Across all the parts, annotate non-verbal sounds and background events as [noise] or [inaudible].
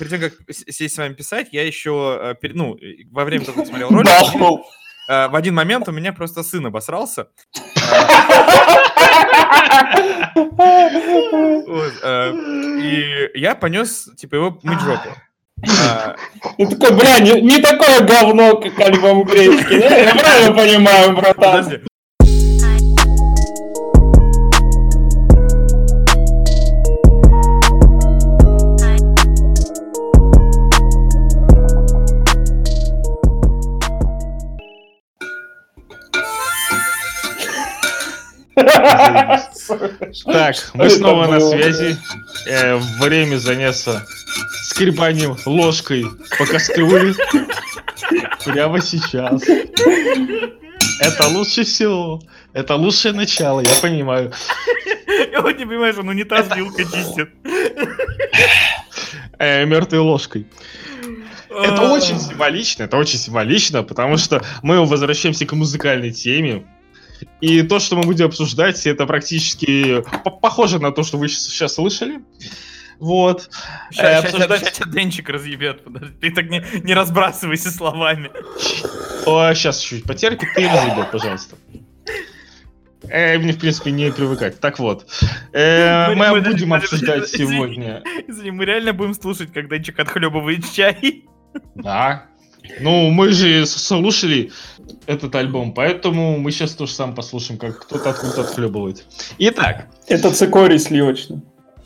перед тем, как сесть с вами писать, я еще, ну, во время того, как смотрел ролик, в один момент у меня просто сын обосрался. И я понес, типа, его мыть жопу. Ну такой, бля, не, не такое говно, как альбом Гречки, да? Я правильно понимаю, братан? Подожди. Так, мы снова на связи. Э, время заняться скребанием ложкой по кастрюле. Прямо сейчас. Это лучше всего. Это лучшее начало, я понимаю. Я вот не понимаю, что он унитаз вилкой чистит. Э, мертвой ложкой. Это очень символично, это очень символично, потому что мы возвращаемся к музыкальной теме. И то, что мы будем обсуждать, это практически похоже на то, что вы сейчас слышали. Вот. Сейчас, э, обсуждать... сейчас, сейчас Денчик разъебет, подожди. Ты так не, не разбрасывайся словами. О, сейчас чуть потерпи, ты разъебет, пожалуйста. Э, мне, в принципе, не привыкать. Так вот, э, мы, мы, будем обсуждать сегодня... Извини, мы реально будем слушать, как Денчик отхлебывает чай. Да. Ну, мы же слушали этот альбом, поэтому мы сейчас тоже сам послушаем, как кто-то откуда-то отхлебывает. Итак. Это цикорий сливочный.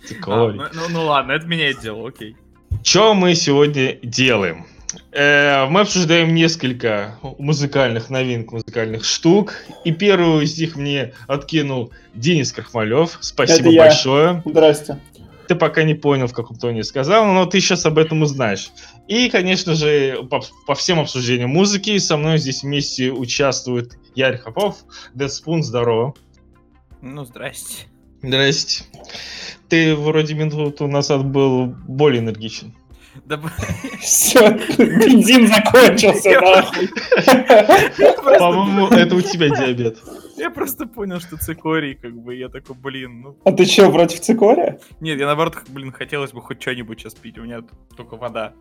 Цикорий. А, ну, ну, ну ладно, это меняет дело, окей. Что мы сегодня делаем? Э, мы обсуждаем несколько музыкальных новинок, музыкальных штук. И первую из них мне откинул Денис Крахмалев. Спасибо Это большое. Здрасте. Ты пока не понял, в каком тоне сказал, но ты сейчас об этом узнаешь. И, конечно же, по, по всем обсуждениям музыки со мной здесь вместе участвует Ярь Хапов. Дэдспун, здорово. Ну, здрасте. Здрасте. Ты вроде минуту назад был более энергичен. Да... Все, бензин закончился, нахуй. По-моему, это у тебя диабет. Я просто понял, что цикорий, как бы, я такой, блин, ну... А ты что, против цикория? Нет, я наоборот, блин, хотелось бы хоть что-нибудь сейчас пить, у меня только вода.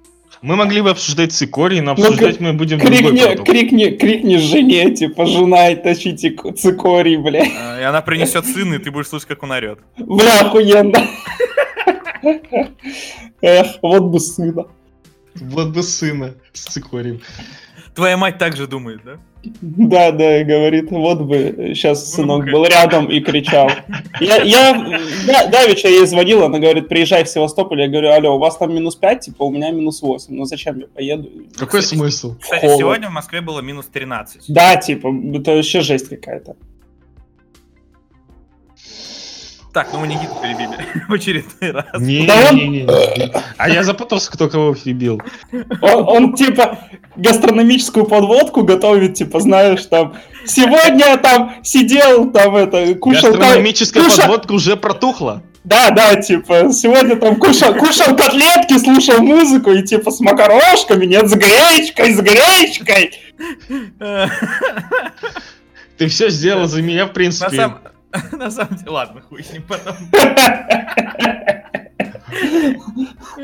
Мы могли бы обсуждать цикорий, но ну, обсуждать ну, мы будем крикни, другой крикни, крикни жене, типа, жена, тащите цикорий, бля. А, и она принесет сына, и ты будешь слышать, как он орет. Бля, охуенно. Эх, вот бы сына. Вот бы сына с цикорием. Твоя мать также думает, да? Да, да, и говорит, вот бы сейчас сынок был рядом и кричал. Я, я да, Давича ей звонил, она говорит, приезжай в Севастополь. Я говорю, алло, у вас там минус 5, типа, у меня минус 8. Ну зачем я поеду? Какой кстати, смысл? Кстати, Холод. сегодня в Москве было минус 13. Да, типа, это вообще жесть какая-то. Так, ну мы Никиту перебили [laughs] в очередной раз. Не, да не, не, не. А я запутался, кто кого перебил. Он, он, типа, гастрономическую подводку готовит, типа, знаешь, там, сегодня там сидел, там, это, кушал... Гастрономическая кушал... подводка уже протухла. Да, да, типа, сегодня там кушал, кушал котлетки, слушал музыку, и типа с макарошками, нет, с гречкой, с гречкой. [laughs] Ты все сделал за меня, в принципе. На, сам... [laughs] На самом деле, ладно, хуй с ним потом. [laughs]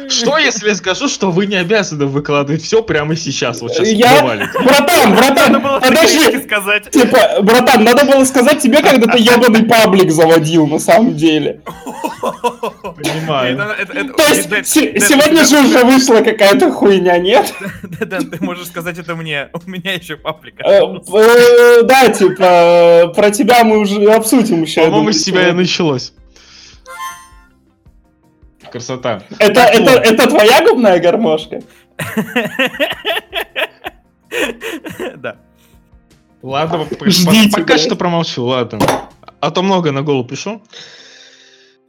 Что, если я скажу, что вы не обязаны выкладывать все прямо сейчас? Вот сейчас я... Братан, братан, подожди. сказать. Типа, братан, надо было сказать тебе, когда ты ебаный паблик заводил, на самом деле. Понимаю. То есть, сегодня же уже вышла какая-то хуйня, нет? [laughs] Да, ты можешь сказать это мне. У меня еще паблик. Э, э, да, типа, про тебя мы уже обсудим еще. По-моему, с тебя и началось. Красота. Это, это, это твоя губная гармошка? [laughs] Да. Ладно, пока что промолчу, ладно. А то много на голову пришло.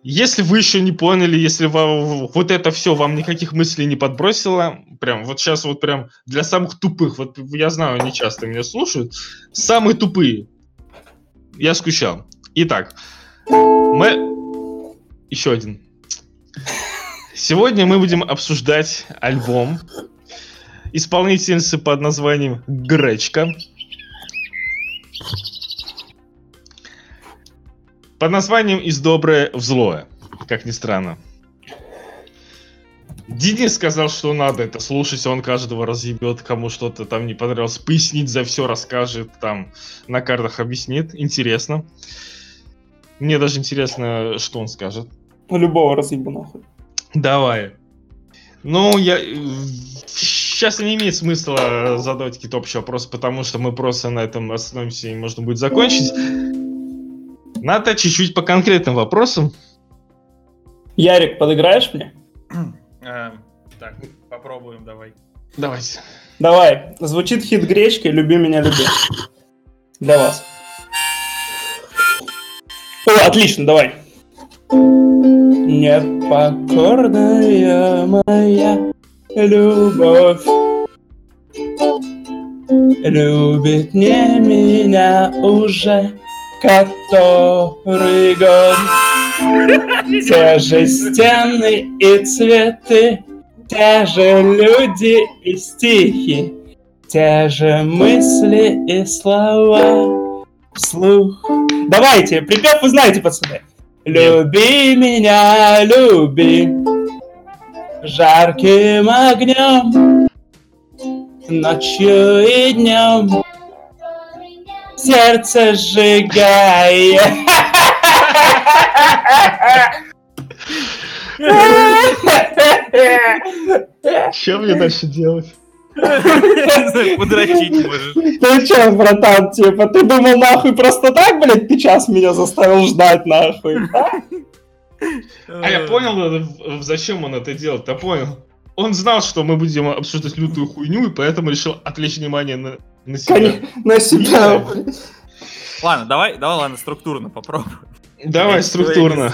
Если вы еще не поняли, если вам, вот это все вам никаких мыслей не подбросило, прям вот сейчас вот прям для самых тупых, вот я знаю, они часто меня слушают, самые тупые. Я скучал. Итак, мы... Еще один. Сегодня мы будем обсуждать альбом исполнительницы под названием Гречка. Под названием «Из доброе в злое», как ни странно. Денис сказал, что надо это слушать, он каждого разъебет, кому что-то там не понравилось, пояснить за все расскажет, там на картах объяснит. Интересно. Мне даже интересно, что он скажет. Любого разъеба нахуй. Давай. Ну, я... Сейчас не имеет смысла задавать какие-то общие вопросы, потому что мы просто на этом остановимся и можно будет закончить. Надо чуть-чуть по конкретным вопросам. Ярик, подыграешь мне? Эм, Так, попробуем, давай. Давайте. Давай. Звучит хит гречки «Люби меня, люби». Для вас. О, отлично, давай. Непокорная моя любовь. Любит не меня уже который год. Те же стены и цветы Те же люди и стихи Те же мысли и слова Вслух. Давайте, припев вы знаете, пацаны Люби меня, люби. Жарким огнем Ночью и днем. Сердце сжигая Что мне дальше делать? Подрочить можешь. Ты чё, братан, типа, ты думал нахуй просто так, блядь, ты час меня заставил ждать нахуй? А я понял, э, зачем он это делает, я понял. Он знал, что мы будем обсуждать лютую хуйню, и поэтому решил отвлечь внимание на, на себя. На себя, блядь. Ладно, давай, давай, ладно, структурно попробуем. Давай, структурно.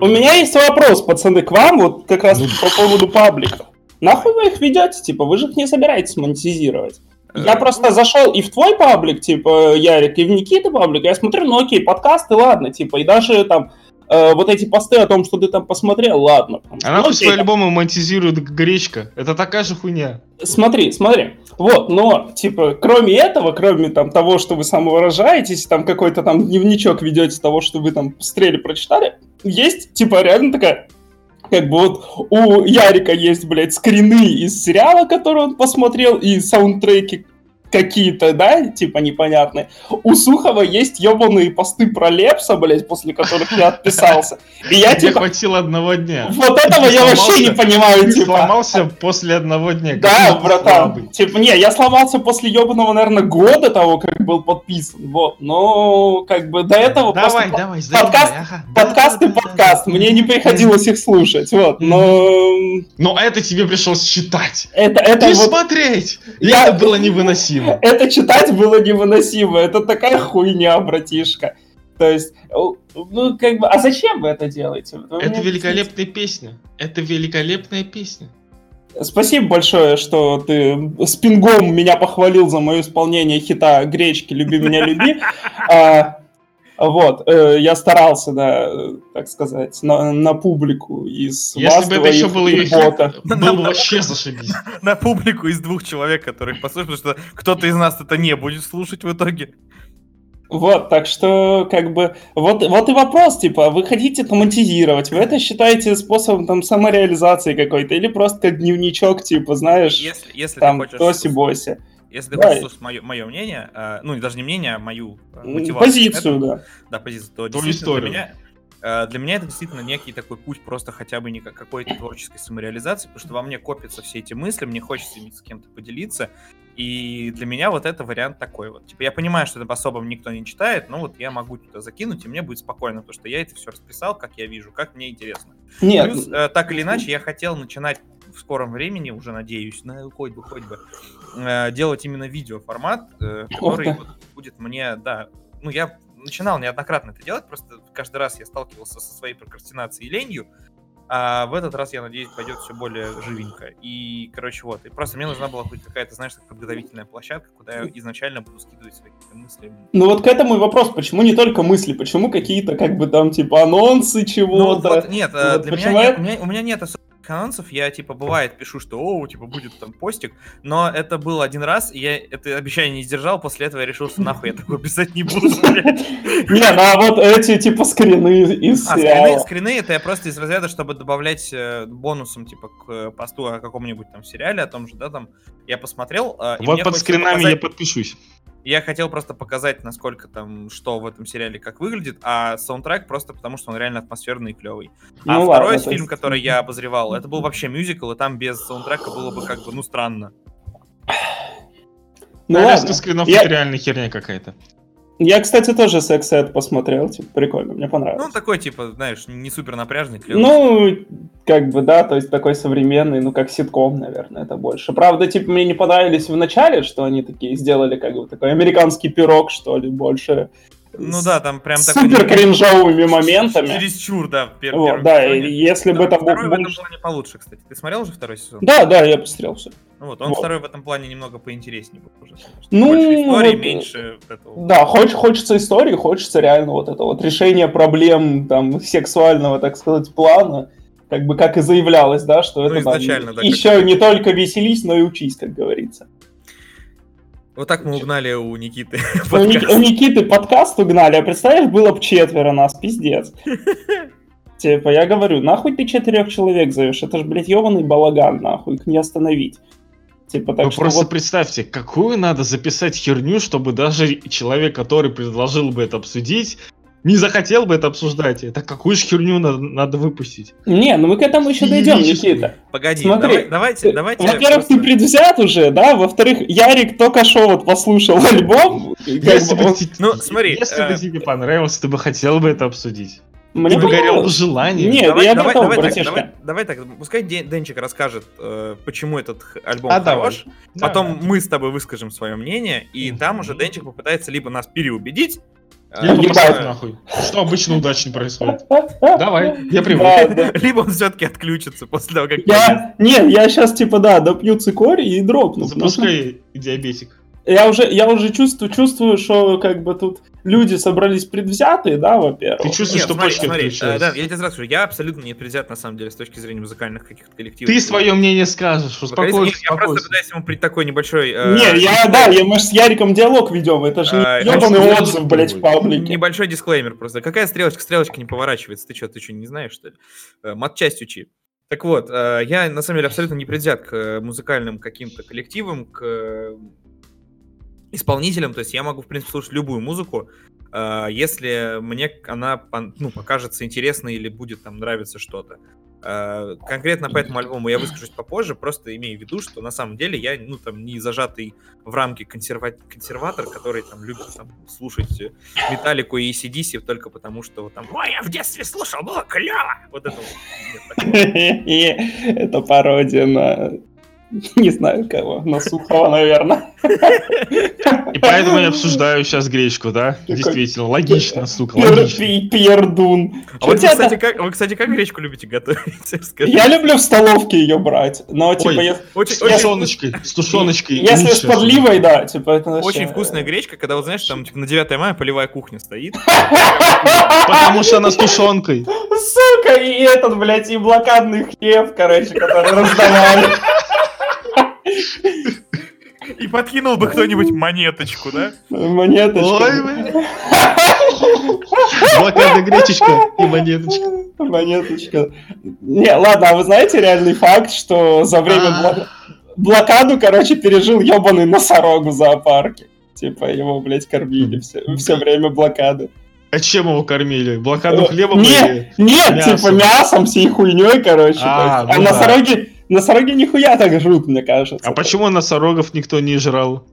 У меня есть вопрос, пацаны, к вам, вот как раз Ну. по поводу пабликов. Нахуй вы их ведете, типа, вы же их не собираетесь монетизировать. Я Э, просто зашел и в твой паблик, типа, Ярик, и в Никиты паблик, я смотрю, ну окей, подкасты, ладно, типа, и даже там э, вот эти посты о том, что ты там посмотрел, ладно. там, Она ну, окей, по-любому монетизирует гречка. Это такая же хуйня. Смотри, смотри. Вот, но, типа, кроме этого, кроме там того, что вы самовыражаетесь, там какой-то там дневничок ведете того, что вы там стрели прочитали, есть, типа, реально такая как бы вот у Ярика есть, блядь, скрины из сериала, который он посмотрел, и саундтреки какие-то, да, типа непонятные. У Сухова есть ебаные посты про Лепса, блядь, после которых я отписался. И я, Тебе типа, хватило одного дня. вот этого я вообще не понимаю, типа. сломался после одного дня. Да, братан. Типа, не, я сломался после ебаного, наверное, года того, как был подписан. Вот. Но, как бы, до этого Давай, давай, подкаст- подкаст и подкаст. Мне не приходилось их слушать. Вот. Но Но это тебе пришлось читать. это, это вот... смотреть! И это было невыносимо. Это читать было невыносимо. Это такая хуйня, братишка. То есть, ну, как бы, а зачем вы это делаете? Вы Это великолепная песня. Это великолепная песня. Спасибо большое, что ты с пингом меня похвалил за мое исполнение хита «Гречки, люби меня, люби». [laughs] А, Вот, э, я старался, да, так сказать, на, на публику из Если вас бы это еще двоих был и ее бота. хит, было бы вообще зашибись. [laughs] На публику из двух человек, которых послушают, потому что кто-то из нас это не будет слушать в итоге. Вот, так что, как бы, вот, вот и вопрос, типа, вы хотите это монетизировать, вы это считаете способом, там, самореализации какой-то, или просто как дневничок, типа, знаешь, Если, если там, тоси-боси, если ты Да. хочешь слушать мое, мнение, э, ну, даже не мнение, а мою э, мотивацию. позицию, к да. да, позицию, то Твою действительно для историю. меня, э, для меня это действительно некий такой путь просто хотя бы не как какой-то творческой самореализации, потому что во мне копятся все эти мысли, мне хочется ими с кем-то поделиться, и для меня вот это вариант такой вот. Типа я понимаю, что это по-особому никто не читает, но вот я могу туда закинуть, и мне будет спокойно, потому что я это все расписал, как я вижу, как мне интересно. Нет, Плюс, э, так или иначе, я хотел начинать в скором времени, уже надеюсь, на хоть бы, хоть бы, э, делать именно видеоформат, э, который вот будет мне, да, ну, я начинал неоднократно это делать, просто каждый раз я сталкивался со своей прокрастинацией и ленью, а в этот раз, я надеюсь, пойдет все более живенько. И, короче, вот. И просто мне нужна была хоть какая-то, знаешь, подготовительная площадка, куда я изначально буду скидывать свои какие-то мысли. Ну вот к этому и вопрос, почему не только мысли, почему какие-то как бы там типа анонсы Ну, чего-то. вот, нет, э, Вот для меня, нет- у, меня, у меня нет особых анонсов я, типа, бывает пишу, что, о, типа, будет там постик, но это было один раз, и я это обещание не сдержал, после этого я решил, что нахуй я такое писать не буду, [laughs] Не, ну а вот эти, типа, скрины из А, сериала. скрины, скрины это я просто из разряда, чтобы добавлять э, бонусом, типа, к посту о каком-нибудь там сериале, о том же, да, там, я посмотрел. э, Вот под скринами я подпишусь. Я хотел просто показать, насколько там, что в этом сериале, как выглядит, а саундтрек просто потому, что он реально атмосферный и клевый. А Ну второй ладно, фильм, есть- который я обозревал, это был вообще мюзикл, и там без саундтрека было бы как бы, ну, странно. Ну Нарезка ладно. скринов Я- это реально херня какая-то. Я, кстати, тоже секс Эд посмотрел, типа, прикольно, мне Ну, понравилось. он такой, типа, знаешь, не супер напряжный, клевый. Ну, как бы, да, то есть такой современный, ну, как ситком, наверное, это больше. Правда, типа, мне не понравились в начале, что они такие сделали, как бы, такой американский пирог, что ли, больше. Ну да, там прям такой... Супер кринжовыми моментами. Чересчур, да, в Вот, первом да, сезоне. и если бы Да, это Второй был в этом плане получше, кстати. Ты смотрел уже второй сезон? Да, да, я посмотрел все. Ну вот, он Вот. второй в этом плане немного поинтереснее был уже. Ну, Больше истории, вот, меньше вот этого. Да, хоч, хочется истории, хочется реально вот это вот решение проблем там сексуального, так сказать, плана. Как бы как и заявлялось, да, что Ну, это там, изначально, да, еще как- не только веселись, но и учись, как говорится. Вот так мы угнали у Никиты [laughs] [laughs] подкаст. у Никиты подкаст угнали, а представляешь, было бы четверо нас, пиздец. [laughs] Типа, я говорю, нахуй ты четырех человек зовешь? Это ж, блядь, ебаный балаган, нахуй, их не остановить. Типа, так Вы что просто вот... представьте, какую надо записать херню, чтобы даже человек, который предложил бы это обсудить, не захотел бы это обсуждать. Это какую же херню надо, надо выпустить? Не, ну мы к этому еще дойдем. Никита. Погоди, Смотри, давай- давайте, давайте. Во-первых, ты предвзят уже, да? Во-вторых, Ярик только что вот послушал [laughs] альбом. Если бы он- Ну, смотри, если э, бы тебе понравилось, ты бы хотел бы это обсудить. Мне бы горел бы понравилось. желанием. Нет, давай, я давай, готов, давай, так, братишка. давай, давай так, пускай Ден- Денчик расскажет, э, почему этот альбом А, давай. хорош, потом мы с тобой выскажем свое мнение, и там уже Денчик попытается либо нас переубедить, э, Я Ебать. попросил нахуй. Что обычно удачно происходит. [laughs] Давай, я привык. Да, да. либо он все-таки отключится после того, как... Я, нет, я сейчас типа да, допью цикорий и дропну. Запускай диабетик. Я уже, я уже чувствую, чувствую, что как бы тут люди собрались предвзятые, да, во-первых. Ты чувствуешь, Нет, что смотри, почки смотри, отключились. да, я тебе сразу скажу, я абсолютно не предвзят, на самом деле, с точки зрения музыкальных каких-то коллективов. Ты свое мнение скажешь, успокойся, Я просто пытаюсь ему при такой небольшой... э, Не, я, да, я, мы ж с Яриком диалог ведем, это же А, не ебаный отзыв, я блядь, в паблике. Небольшой дисклеймер просто. Какая стрелочка? Стрелочка не поворачивается. Ты что, ты что, не знаешь, что ли? Э, Матчасть учи. Так вот, э, я на самом деле абсолютно не предвзят к э, музыкальным каким-то коллективам, к исполнителям. То есть я могу, в принципе, слушать любую музыку, э, если мне она ну, покажется интересной или будет там нравиться что-то. Э, Конкретно по этому альбому я выскажусь попозже, просто имею в виду, что на самом деле я, ну, там, не зажатый в рамки консерва- консерватор, который там любит там, слушать Металлику и ACDC только потому, что вот там, ой, я в детстве слушал, было клево! Вот это вот. [laughs] Это пародия на... [laughs] Не знаю кого, на Сухова, наверное. И поэтому я обсуждаю сейчас гречку, да? Действительно, логично, сука, Пьер- логично. Пьердун. А вы, тебя кстати, как, вы, кстати, как гречку любите готовить? [laughs] Я люблю в столовке ее брать, но типа Ой. я- Очень, С тушеночкой, с тушеночкой. если с подливой, да, типа это очень вкусная гречка, когда, вот знаешь, там типа, на 9 мая полевая кухня стоит. [laughs] Потому что она с тушенкой. Сука, и этот, блядь, и блокадный хлеб, короче, который раздавали. И подкинул бы кто-нибудь монеточку, да? Монеточка. Ой, бля. Блокадная гречечка и монеточка. Монеточка. Не, ладно, а вы знаете реальный факт, что за время А. блок- блокаду, короче, пережил ебаный носорог в зоопарке. Типа его, блядь, кормили все, все время блокады. А чем его кормили? Блокадным хлебом Нет, нет, типа мясом, всей хуйней, короче. А. А, ну носороги, носороги нихуя так жрут, мне кажется. А почему носорогов никто не жрал?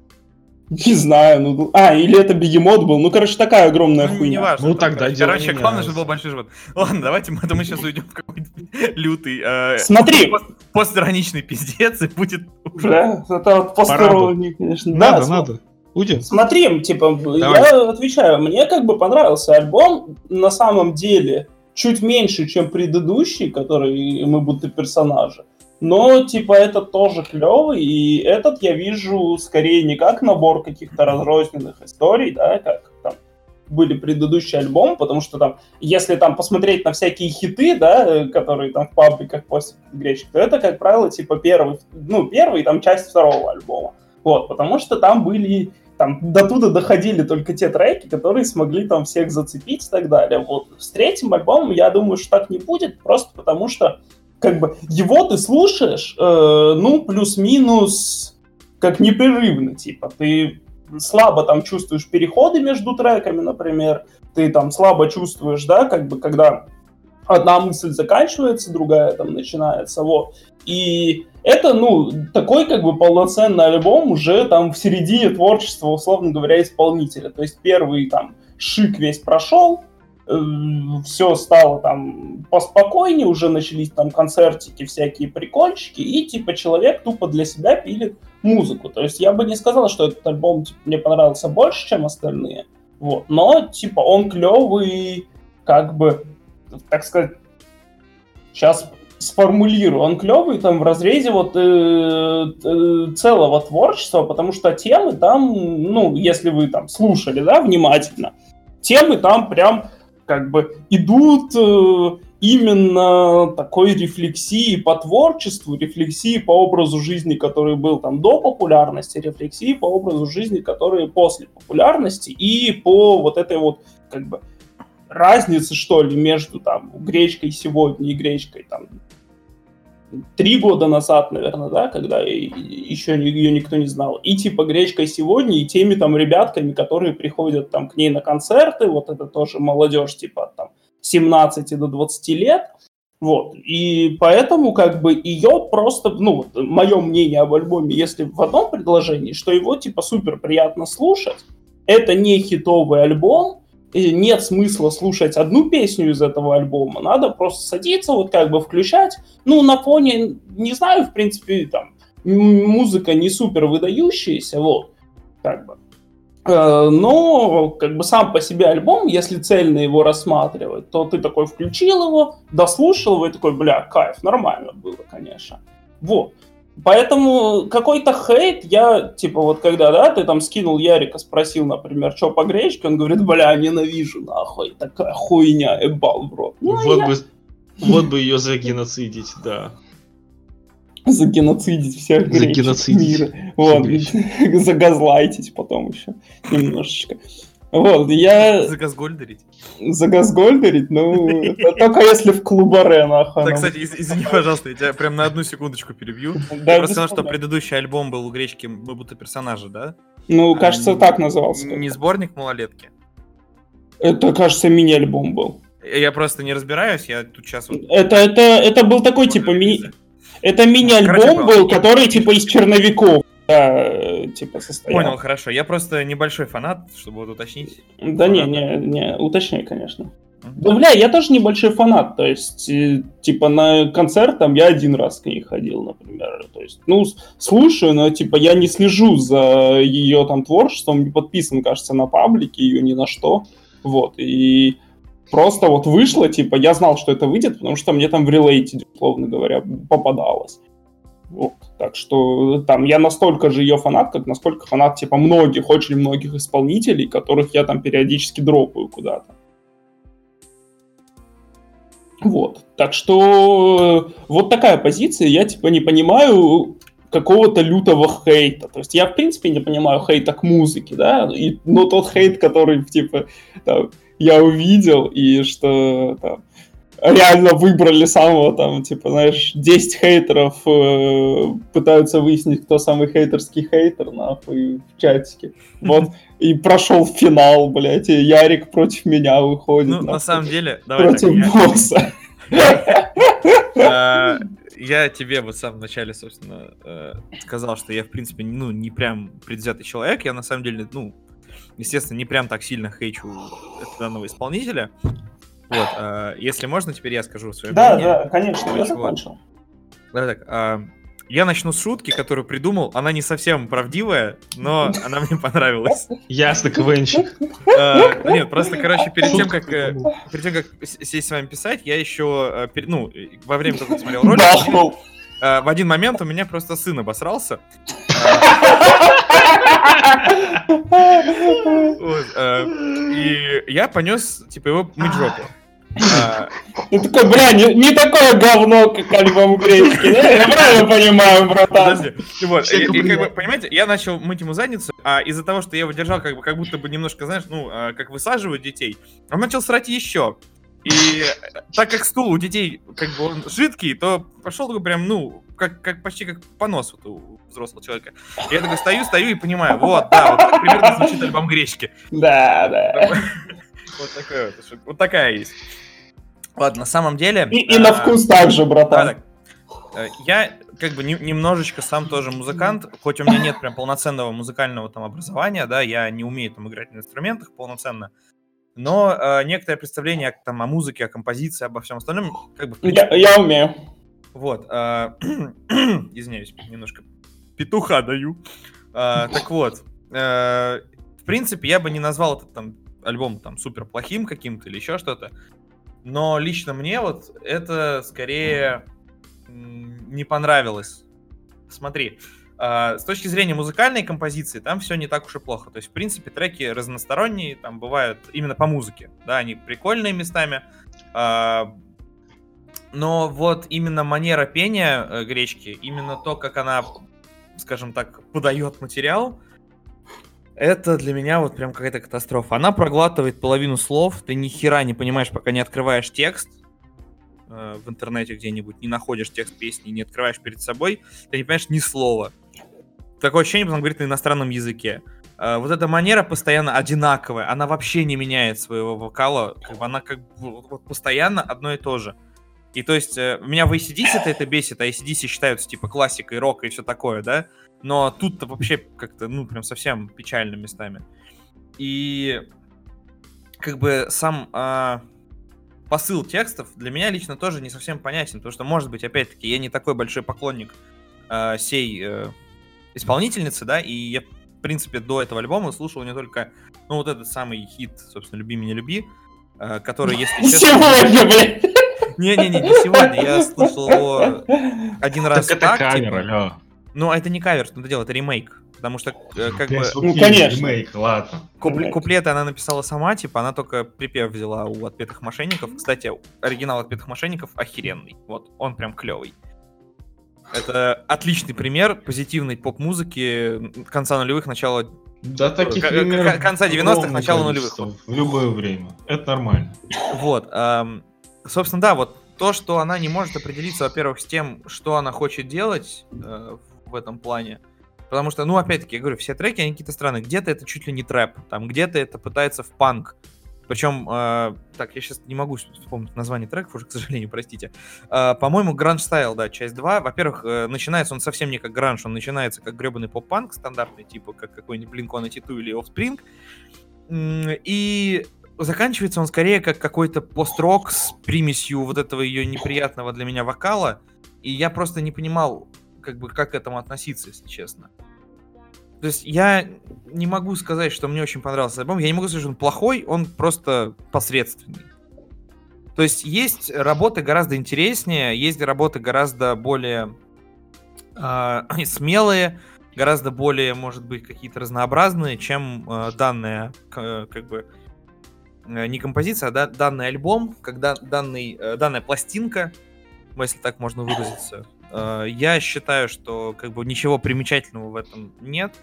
Не знаю, ну... А, или это бегемот был. Ну, короче, такая огромная Ну, хуйня. не важно. Ну, тогда короче. дело Короче, не главное, чтобы был большой живот. Ладно, давайте мы, мы сейчас уйдем в какой-то лютый э, Смотри. пост- постироничный пиздец, и будет. Да, это вот посторонний, конечно. Да, Надо, см- надо. Уйдем. Смотри, типа, Давай. я отвечаю, мне как бы понравился альбом, на самом деле, чуть меньше, чем предыдущий, который мы будто персонажи. Но, типа, этот тоже клевый, и этот я вижу скорее не как набор каких-то разрозненных историй, да, как там были предыдущие альбомы, потому что там, если там посмотреть на всякие хиты, да, э, которые там в пабликах после гречки, то это, как правило, типа первый, ну, первый, там, часть второго альбома. Вот, потому что там были там до туда доходили только те треки, которые смогли там всех зацепить и так далее. Вот с третьим альбомом я думаю, что так не будет, просто потому что как бы его ты слушаешь, э, ну, плюс-минус как непрерывно, типа, ты слабо там чувствуешь переходы между треками, например, ты там слабо чувствуешь, да, как бы, когда одна мысль заканчивается, другая там начинается, вот. И это, ну, такой как бы полноценный альбом уже там в середине творчества, условно говоря, исполнителя. То есть первый там шик весь прошел, все стало там поспокойнее, уже начались там концертики, всякие прикольчики, и типа человек тупо для себя пилит музыку. То есть я бы не сказал, что этот альбом типа, мне понравился больше, чем остальные, вот, но типа он клевый, как бы, так сказать, сейчас сформулирую, он клевый там в разрезе вот э, э, целого творчества, потому что темы там, ну, если вы там слушали, да, внимательно, темы там прям как бы идут э, именно такой рефлексии по творчеству, рефлексии по образу жизни, который был там до популярности, рефлексии по образу жизни, который после популярности, и по вот этой вот как бы разницы, что ли, между там гречкой сегодня и гречкой там три года назад, наверное, да, когда еще ее никто не знал. И типа гречкой сегодня, и теми там ребятками, которые приходят там к ней на концерты, вот это тоже молодежь типа там 17 до 20 лет, вот. И поэтому как бы ее просто, ну, мое мнение об альбоме, если в одном предложении, что его типа супер приятно слушать, это не хитовый альбом, нет смысла слушать одну песню из этого альбома, надо просто садиться, вот как бы включать, ну, на фоне, не знаю, в принципе, там, музыка не супер выдающаяся, вот, как бы. Э, но, как бы, сам по себе альбом, если цельно его рассматривать, то ты такой включил его, дослушал его и такой, бля, кайф, нормально было, конечно. Вот. Поэтому какой-то хейт, я, типа, вот когда, да, ты там скинул Ярика, спросил, например, что по гречке, он говорит, бля, ненавижу, нахуй, такая хуйня, ебал в рот. Ну, вот, я... бы, вот бы ее загеноцидить, да. Загеноцидить всех гречек мира. Вот, [laughs] загазлайтить потом еще немножечко. Вот, я... Загазгольдерить? Загазгольдерить? Ну, [laughs] только если в клубаре, нахуй. Так, кстати, извини, пожалуйста, я тебя прям на одну секундочку перебью. Да, просто сказал, что предыдущий альбом был у Гречки «Мы будто персонажи», да? Ну, кажется, так назывался. Не сборник малолетки? Это, кажется, мини-альбом был. Я просто не разбираюсь, я тут сейчас. Это, это, это был такой, типа, мини... Это мини-альбом был, который, типа, из черновиков да, типа состоял. Понял, хорошо. Я просто небольшой фанат, чтобы вот уточнить. Да не, не, не, уточняй, конечно. Да, бля, я тоже небольшой фанат, то есть, э, типа, на концерт там я один раз к ней ходил, например, то есть, ну, слушаю, но, типа, я не слежу за ее там творчеством, не подписан, кажется, на паблике, ее ни на что, вот, и просто вот вышло, типа, я знал, что это выйдет, потому что мне там в релейте, условно говоря, попадалось. Вот. Так что там я настолько же ее фанат, как насколько фанат типа многих, очень многих исполнителей, которых я там периодически дропаю куда-то. Вот. Так что вот такая позиция. Я типа не понимаю какого-то лютого хейта. То есть я в принципе не понимаю хейта к музыке, да, и, но тот хейт, который типа там, я увидел, и что там, реально выбрали самого там, типа, знаешь, 10 хейтеров э, пытаются выяснить, кто самый хейтерский хейтер, нахуй, в чатике. Вот, и прошел финал, блядь, и Ярик против меня выходит. Ну, на самом деле, давай Против так, босса. [laughs] А, я тебе вот в самом начале, собственно, э, сказал, что я, в принципе, ну, не прям предвзятый человек. Я, на самом деле, ну, естественно, не прям так сильно хейчу данного исполнителя. Вот, э, если можно, теперь я скажу свое да, мнение. Да, да, конечно, я закончил. Давай так, э, я начну с шутки, которую придумал. Она не совсем правдивая, но она мне понравилась. Ясно, КВНщик. Э, нет, просто, короче, перед тем, как э, перед тем, как сесть с вами писать, я еще, э, ну, во время того, как смотрел ролик, в один момент у меня просто сын обосрался. [laughs] Э, И я понес, типа, его мыть жопу. А, Ты такой, бля, не, не такое говно, как альбом гречки, да? Я правильно понимаю, братан? Подожди. И вот, Все и- и как бы, понимаете, я начал мыть ему задницу, а из-за того, что я его держал, как бы, как будто бы немножко, знаешь, ну, а, как высаживают детей, он начал срать еще. И э, так как стул у детей, как бы он жидкий, то пошел такой прям, ну, как, как почти как понос у взрослого человека. И я такой стою, стою и понимаю, вот, да, вот так примерно звучит альбом гречки. Да, да. Вот такая, вот, вот такая есть. Ладно, на самом деле... И, и на а, вкус также, братан. Э, Я как бы не- немножечко сам тоже музыкант, хоть у меня нет прям полноценного музыкального там образования, да, я не умею там играть на инструментах полноценно, но э, некоторое представление там о музыке, о композиции, обо всем остальном, как бы Я, я умею. вот, э, [clears throat] извиняюсь, немножко петуха даю. Э, так вот, э, в принципе, я бы не назвал этот там альбом там супер плохим каким-то или еще что-то, но лично мне вот это скорее не понравилось. Смотри, э, с точки зрения музыкальной композиции, там все не так уж и плохо. То есть, в принципе, треки разносторонние, там бывают именно по музыке, да, они прикольные местами, а, но вот именно манера пения э, гречки, именно то, как она, скажем так, подает материал, это для меня вот прям какая-то катастрофа. Она проглатывает половину слов, ты ни хера не понимаешь, пока не открываешь текст э, в интернете где-нибудь, не находишь текст песни, не открываешь перед собой, ты не понимаешь ни слова. Такое ощущение, будто он говорит на иностранном языке. Э, вот эта манера постоянно одинаковая, она вообще не меняет своего вокала, она как бы вот- постоянно одно и то же. И то есть э, меня в ACDC это, это бесит, а ACDC считаются типа классикой, рок и все такое, да? Но тут-то вообще как-то, ну, прям совсем печально местами. И как бы сам а, посыл текстов для меня лично тоже не совсем понятен, потому что, может быть, опять-таки, я не такой большой поклонник а, сей э, исполнительницы, да, и я, в принципе, до этого альбома слушал не только, ну, вот этот самый хит, собственно, «Люби меня, люби», э, который, если честно... Сегодня. Не-не-не, не сегодня, я слушал его один раз Так это так, кавер, типа. алло. Ну, а это не кавер, что это дело, это ремейк. Потому что, э, как бы, Ну, конечно. Ремейк, ладно. куплеты она написала сама, типа, она только припев взяла у отпетых мошенников. Кстати, оригинал отпетых мошенников охеренный. Вот, он прям клевый. Это отличный пример позитивной поп-музыки конца нулевых, начала... Да таких К- конца 90-х, огромное начало количество, нулевых. В любое время. Это нормально. Вот. собственно, да, вот то, что она не может определиться, во-первых, с тем, что она хочет делать э, в этом плане. Потому что, ну, опять-таки, я говорю, все треки, они какие-то странные. Где-то это чуть ли не трэп, там, где-то это пытается в панк. Причем, э, так, я сейчас не могу вспомнить название треков уже, к сожалению, простите. Э, по-моему, Гранж Стайл, да, часть 2. Во-первых, э, начинается он совсем не как гранж, он начинается как гребаный поп-панк стандартный, типа как какой-нибудь Blink-182 или Offspring. И заканчивается он скорее как какой-то пост-рок с примесью вот этого ее неприятного для меня вокала. И я просто не понимал, как бы, как к этому относиться, если честно. То есть я не могу сказать, что мне очень понравился альбом. Я не могу сказать, что он плохой, он просто посредственный. То есть есть работы гораздо интереснее, есть работы гораздо более а, [clears throat] смелые, гораздо более, может быть, какие-то разнообразные, чем э, данная, к- как бы, э, не композиция, а да- данный альбом, когда данный, э, данная пластинка, если так можно выразиться. Э, я считаю, что как бы ничего примечательного в этом нет.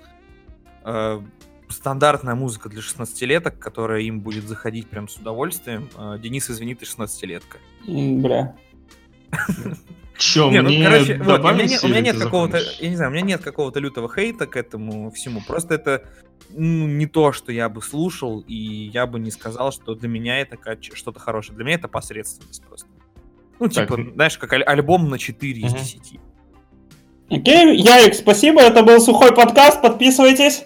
Э, стандартная музыка для 16-леток, которая им будет заходить прям с удовольствием. Э, Денис, извини, ты 16-летка. М, Бля. Че, Не, ну, мне короче, вот, у меня нет, у меня нет какого-то, я не знаю, у меня нет какого-то лютого хейта к этому всему. Просто это ну, не то, что я бы слушал, и я бы не сказал, что для меня это что-то хорошее. Для меня это посредственность просто. Ну, Так, типа, знаешь, как аль- альбом на 4 из Мгм. 10. Окей, Ярик, спасибо, это был сухой подкаст, подписывайтесь.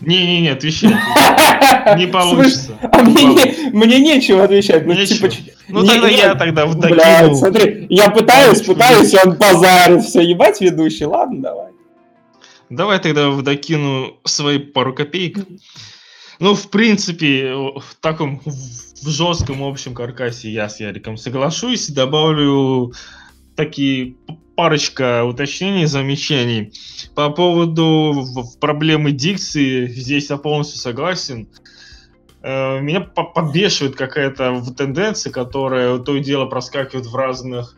Не-не-не, отвечай. Не [laughs] получится. А мне, не- мне нечего отвечать. Ну, Нечего. типа, Ну не- тогда не- я тогда Блядь, вдокинул. смотри, я пытаюсь, пытаюсь, он базарит. Все, ебать ведущий, ладно, давай. Давай тогда вдокину свои пару копеек. Ну, в принципе, в таком в жестком общем каркасе я с Яриком соглашусь. Добавлю такие парочка уточнений, замечаний. По поводу проблемы дикции, здесь я полностью согласен. Э, меня подбешивает какая-то тенденция, которая то и дело проскакивает в разных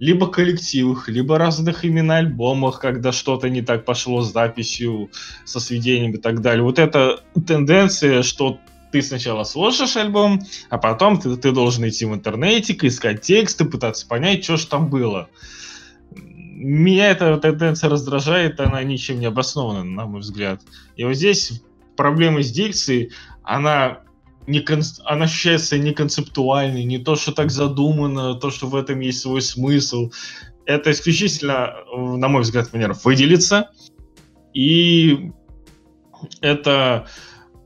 либо коллективах, либо разных именно альбомах, когда что-то не так пошло с записью, со сведением и так далее. Вот эта тенденция, что ты сначала слушаешь альбом, а потом ты, ты должен идти в интернете, искать тексты, пытаться понять, что же там было. Меня эта тенденция раздражает, она ничем не обоснована, на мой взгляд. И вот здесь проблема с дикцией, она не кон... она ощущается не концептуальной, не то, что так задумано, то, что в этом есть свой смысл. Это исключительно, на мой взгляд, манера выделиться. И это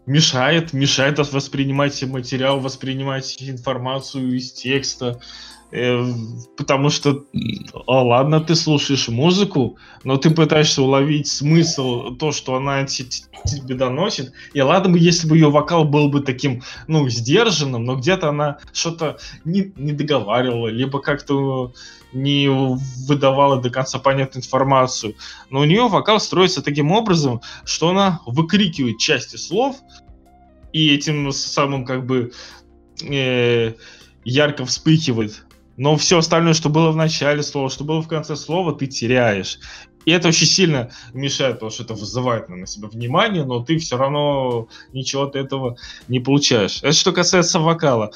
мешает, мешает воспринимать материал, воспринимать информацию из текста. Э, потому что, о, ладно, ты слушаешь музыку, но ты пытаешься уловить смысл, то, что она тебе доносит. И ладно бы, если бы ее вокал был бы таким, ну, сдержанным, но где-то она что-то не, не договаривала, либо как-то не выдавала до конца понятную информацию. Но у нее вокал строится таким образом, что она выкрикивает части слов, и этим самым как бы э, ярко вспыхивает но все остальное, что было в начале слова, что было в конце слова, ты теряешь. И это очень сильно мешает, потому что это вызывает на себя внимание, но ты все равно ничего от этого не получаешь. Это что касается вокала.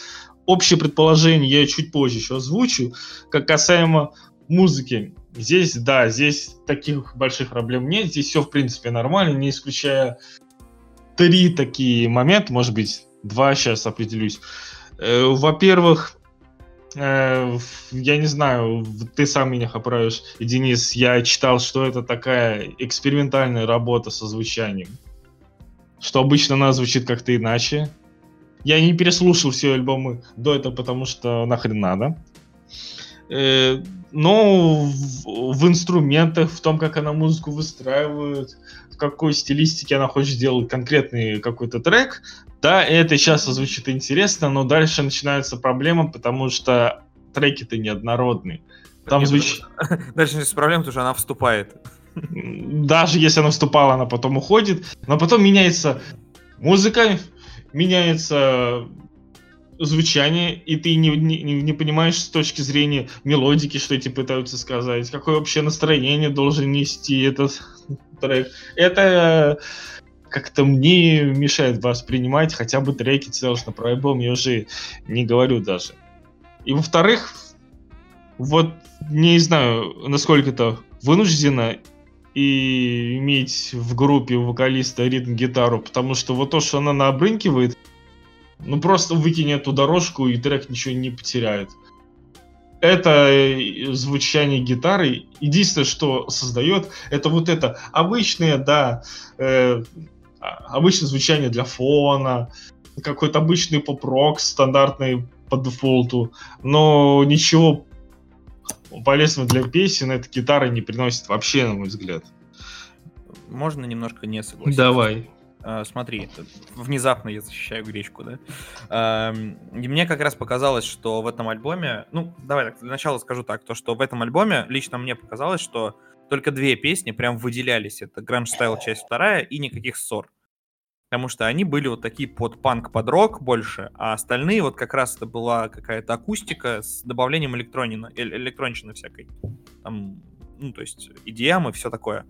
Общее предположение я чуть позже еще озвучу. Как касаемо музыки. Здесь, да, здесь таких больших проблем нет. Здесь все, в принципе, нормально, не исключая три такие момента, может быть, два сейчас определюсь. Э, во-первых, Э, я не знаю, ты сам меня поправишь, Денис, я читал, что это такая экспериментальная работа со звучанием. Что обычно она звучит как-то иначе. Я не переслушал все альбомы до этого, потому что нахрен надо. Э, но в, в инструментах, в том, как она музыку выстраивает, какой стилистике она хочет сделать конкретный какой-то трек, да, это сейчас звучит интересно, но дальше начинается проблема, потому что треки-то неоднородные. Там звучит... [laughs] Дальше начинается проблема, потому что она вступает. Даже если она вступала, она потом уходит. Но потом меняется музыка, меняется звучание, и ты не, не, не понимаешь с точки зрения мелодики, что эти пытаются сказать, какое вообще настроение должен нести этот трек. Это как-то мне мешает воспринимать хотя бы треки целостно про альбом, я уже не говорю даже. И во-вторых, вот не знаю, насколько это вынуждено и иметь в группе вокалиста ритм-гитару, потому что вот то, что она набрынкивает, ну просто выкинь эту дорожку, и трек ничего не потеряет. Это э, звучание гитары. Единственное, что создает, это вот это обычное, да, э, обычное звучание для фона, какой-то обычный поп-рок стандартный по дефолту, но ничего полезного для песен эта гитара не приносит вообще, на мой взгляд. Можно немножко не согласиться? Давай. Uh, смотри, внезапно я защищаю гречку, да? Uh, и мне как раз показалось, что в этом альбоме, ну, давай так, для начала скажу так, то, что в этом альбоме лично мне показалось, что только две песни прям выделялись. Это Grand Style часть вторая и никаких ссор. Потому что они были вот такие под панк, под рок больше, а остальные вот как раз это была какая-то акустика с добавлением электронина, э электронщины всякой. Там, ну, то есть EDM и все такое.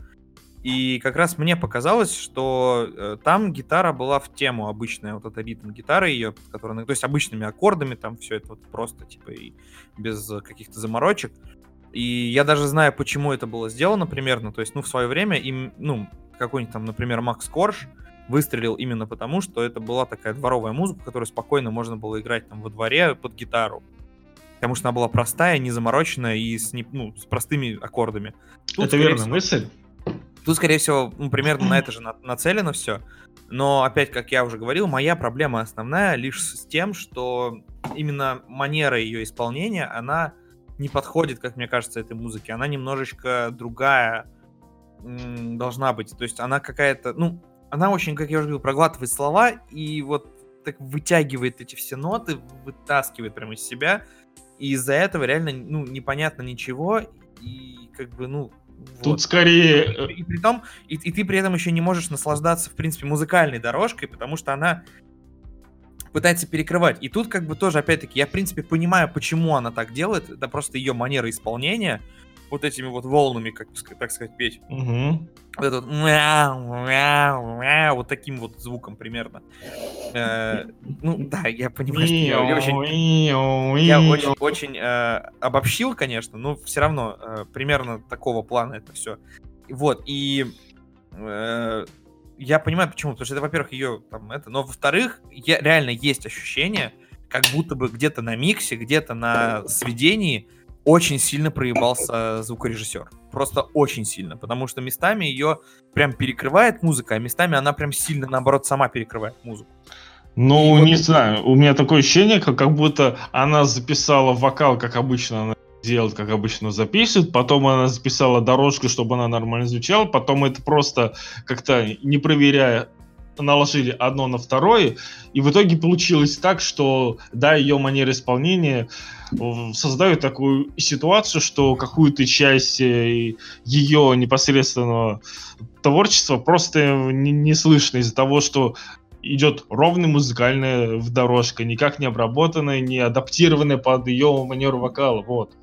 И как раз мне показалось, что э, там гитара была в тему обычная, вот эта ритм гитары ее, которая, то есть обычными аккордами, там все это вот просто, типа, и без каких-то заморочек. И я даже знаю, почему это было сделано примерно. То есть, ну, в свое время им, ну, какой-нибудь там, например, Макс Корж выстрелил именно потому, что это была такая дворовая музыка, которую спокойно можно было играть там во дворе под гитару. Потому что она была простая, не замороченная и с, не, ну, с простыми аккордами. Тут, это верная мысль. Тут, скорее всего, ну, примерно на [clears throat] это же нацелено все. Но, опять, как я уже говорил, моя проблема основная лишь с тем, что именно манера ее исполнения, она не подходит, как мне кажется, этой музыке. Она немножечко другая должна быть. То есть она какая-то, ну, она очень, как я уже говорил, проглатывает слова и вот так вытягивает эти все ноты, вытаскивает прямо из себя. И из-за этого реально, ну, непонятно ничего. и как бы, ну, Тут вот. скорее... э, И, при том, и, и ты при этом еще не можешь наслаждаться, в принципе, музыкальной дорожкой, потому что она пытается перекрывать. И тут как бы тоже, опять-таки, я, в принципе, понимаю, почему она так делает. Это просто ее манера исполнения. Вот этими вот волнами, как так сказать, петь. мгм. Вот этот мяу, мяу, мяу, вот таким вот звуком примерно. Э, ну, да, я понимаю, что я, я очень, я очень, очень э, обобщил, конечно, но все равно э, примерно такого плана это все. Вот, и э, я понимаю, почему. Потому что это, во-первых, ее там это, но во-вторых, я, реально есть ощущение, как будто бы где-то на миксе, где-то на сведении очень сильно проебался звукорежиссер. Просто очень сильно. Потому что местами ее прям перекрывает музыка, а местами она прям сильно, наоборот, сама перекрывает музыку. Ну, И вот- не знаю, у меня такое ощущение, как, как будто она записала вокал, как обычно она делает, как обычно записывает, потом она записала дорожку, чтобы она нормально звучала, потом это просто как-то не проверяя наложили одно на второе, и в итоге получилось так, что, да, ее манера исполнения э, создает такую ситуацию, что какую-то часть э, ее непосредственного творчества просто не, не слышно из-за того, что идет ровная музыкальная дорожка, никак не обработанная, не адаптированная под ее манеру вокала, вот.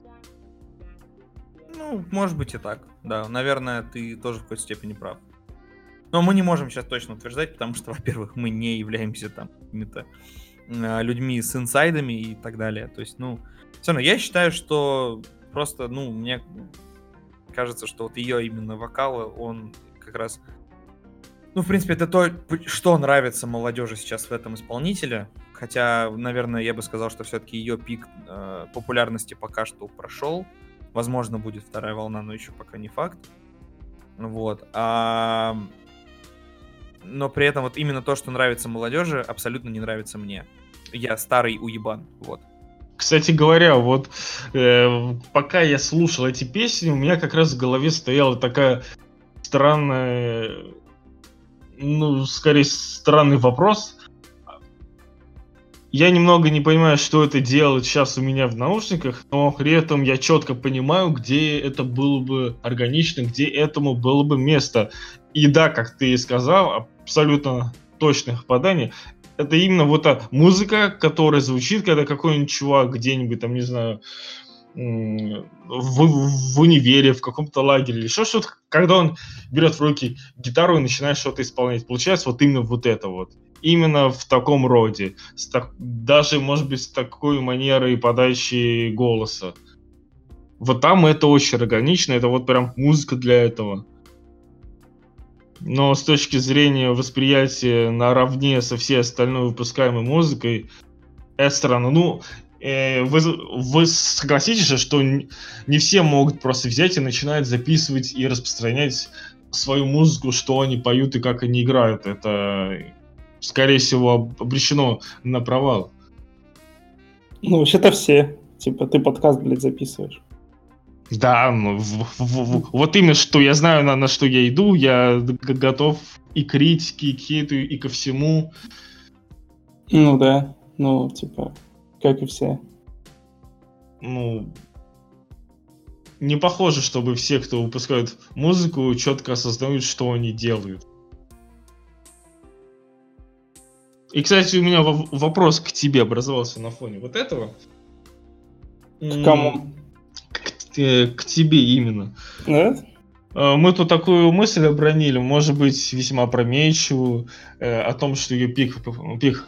Ну, может быть и так. Да, наверное, ты тоже в какой-то степени прав. Но мы не можем сейчас точно утверждать, потому что, [laughs] во-первых, мы не являемся там какими-то людьми с инсайдами и так далее. То есть, ну, все равно я считаю, что просто, ну, мне кажется, что вот ее именно вокал, он как раз... Ну, в принципе, это то, что нравится молодежи сейчас в этом исполнителе. Хотя, наверное, я бы сказал, что все-таки ее пик э, популярности пока что прошел. Возможно, будет вторая волна, но еще пока не факт. Вот. А... Но при этом вот именно то, что нравится молодежи, абсолютно не нравится мне. Я старый уебан. Вот. Кстати говоря, вот э, пока я слушал эти песни, у меня как раз в голове стояла такая странная, ну, скорее, странный вопрос. Я немного не понимаю, что это делает сейчас у меня в наушниках, но при этом я четко понимаю, где это было бы органично, где этому было бы место. И да, как ты и сказал, абсолютно точное попадание. Это именно вот та музыка, которая звучит, когда какой-нибудь чувак где-нибудь там, не знаю, в, в универе, в каком-то лагере или еще что-то, когда он берет в руки гитару и начинает что-то исполнять. Получается вот именно вот это вот. Именно в таком роде. С так- даже, может быть, с такой манерой подачи голоса. Вот там это очень органично, это вот прям музыка для этого. Но с точки зрения восприятия наравне со всей остальной выпускаемой музыкой, это странно. Ну, э, вы, вы согласитесь что не все могут просто взять и начинать записывать и распространять свою музыку, что они поют и как они играют. Это, скорее всего, об- обречено на провал. Ну, вообще-то все. Типа, ты подкаст, блядь, записываешь. Да, ну, в- в- в- вот именно что я знаю, на, на что я иду, я готов и к критике, и к хейту, и ко всему. Ну да, ну, типа, как и все. ну, не похоже, чтобы все, кто выпускают музыку, четко осознают, что они делают. И, кстати, у меня во- вопрос к тебе образовался на фоне вот этого. К кому? К, те- к тебе именно. Да? Э, Мы тут такую мысль обронили, может быть, весьма опрометчивую, э, о том, что ее пик, пик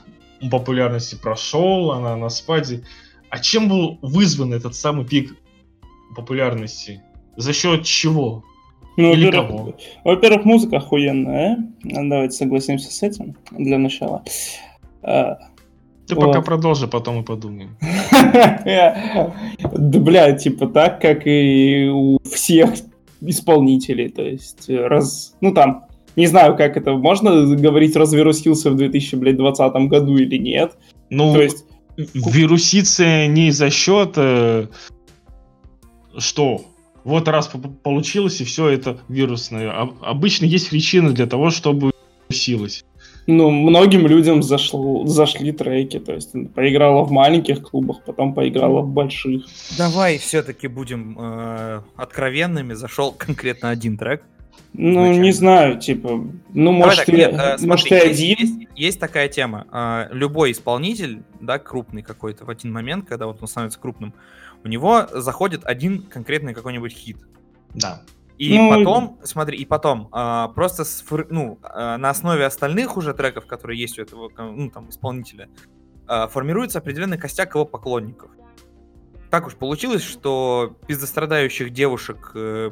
популярности прошел, она на спаде. А чем был вызван этот самый пик популярности? За счет чего? Ну, Или во-первых, кого? во-первых, музыка охуенная, а? Давайте согласимся с этим для начала. Ты Вот. пока продолжи, потом мы подумаем. [laughs] Да, бля, типа так, как и у всех исполнителей. То есть, э, раз, ну там, не знаю, как это, можно говорить, развирусился в 2020 году или нет. Ну, То есть, вируситься не за счет э, что вот раз по- получилось и все это вирусное. А- обычно есть причина для того, чтобы вирусилось. Ну, многим людям зашло, зашли треки, то есть поиграла в маленьких клубах, потом поиграла в больших. Давай все-таки будем э, откровенными. Зашел конкретно один трек. Ну, Зачем? не знаю, типа, ну, Давай может, так, и, нет, э, может, смотри, и есть, один. Есть, есть такая тема. Э, любой исполнитель, да, крупный какой-то, в один момент, когда вот он становится крупным, у него заходит один конкретный какой-нибудь хит. Да. И Ну, потом, смотри, и потом, а, просто сфор- ну, а, на основе остальных уже треков, которые есть у этого ну, там, исполнителя, а, формируется определенный костяк его поклонников. Так уж получилось, что пиздострадающих девушек э,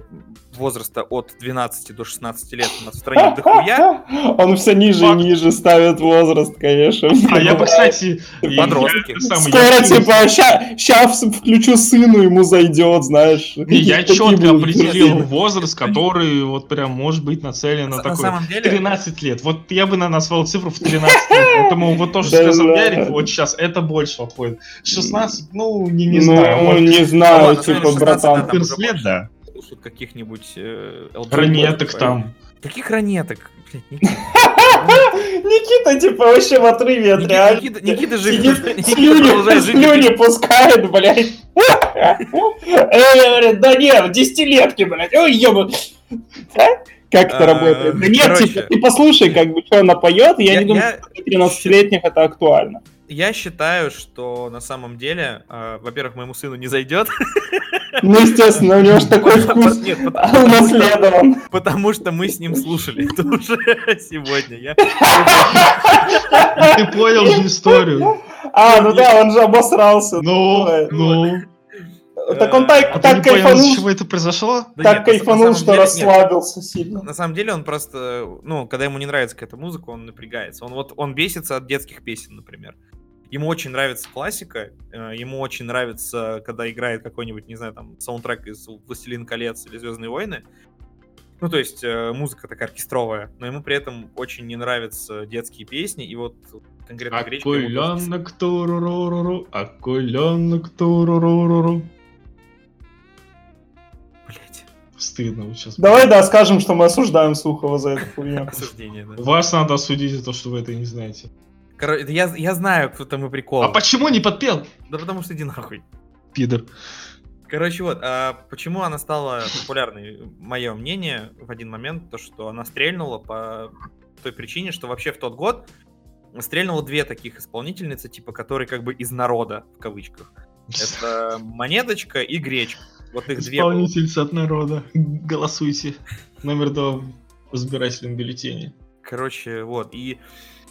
возраста от 12 до 16 лет у нас в стране дохуя. [laughs] Он все ниже и ниже ставит возраст, конечно. А я бы, кстати... [laughs] Подростки. Скоро, я- типа, сейчас включу сыну, ему зайдет, знаешь. Я четко определил возраст, который вот прям может быть нацелен на такой. самом деле, 13 лет. Вот я бы на- назвал цифру в 13 лет. Поэтому вот то, что сказал. Ярик, вот сейчас это больше подходит. 16, ну, не, не Ну, знаю. может, не Ну, знаю, ладно, типа, наверное, 16 братан. там уже 14 лет, больше. да. слушают каких-нибудь э, Ранеток типа. там. Каких ранеток? Блядь, [laughs] Никита. Типа, вообще в отрыве от Никита, реальности. Никита, же [laughs] слюни, пускает, блядь. Э, говорит, да нет, десятилетки, блядь. Ой, ёба. А? Как это А, работает? Да нет, типа, ты послушай, как бы, что она поет, я не думаю, что для 13-летних это актуально. Я считаю, что на самом деле, э, во-первых, моему сыну не зайдет. [laughs] Ну, естественно, у него же такой вкус Нет, потому, унаследован. [laughs] потому что мы с ним слушали это уже [laughs] сегодня. Я, Ты понял же историю. А, ну да, он же обосрался. Ну, ну. Так он А так, ты так не понял, кайфанул, чего это произошло? Да так нет, кайфанул, что деле- нет. расслабился сильно. На самом деле он просто, ну, когда ему не нравится какая-то музыка, он напрягается. Он вот, он бесится от детских песен, например. Ему очень нравится классика, э, ему очень нравится, когда играет какой-нибудь, не знаю, там, саундтрек из «Властелин колец» или «Звездные войны». Ну, то есть э, музыка такая оркестровая, но ему при этом очень не нравятся детские песни, и вот конкретно гречка... Акуленок туруруруру, акуленок туруруруру. Блять, Стыдно вот сейчас. Давай, да, скажем, что мы осуждаем Сухова за эту хуйню. осуждение, да. Вас надо осудить за то, что вы это не знаете. Короче, я, я знаю, кто там и прикол. А почему не подпел? Да потому что иди нахуй. Пидор. Короче, вот, а почему она стала популярной? Мое мнение в один момент, то, что она стрельнула по той причине, что вообще в тот год стрельнуло две таких исполнительницы, типа, которые как бы из народа, в кавычках. Это Монеточка и Гречка. Вот их две. Исполнительница от народа. Голосуйте. Номер два в избирательном бюллетене. Короче, вот. И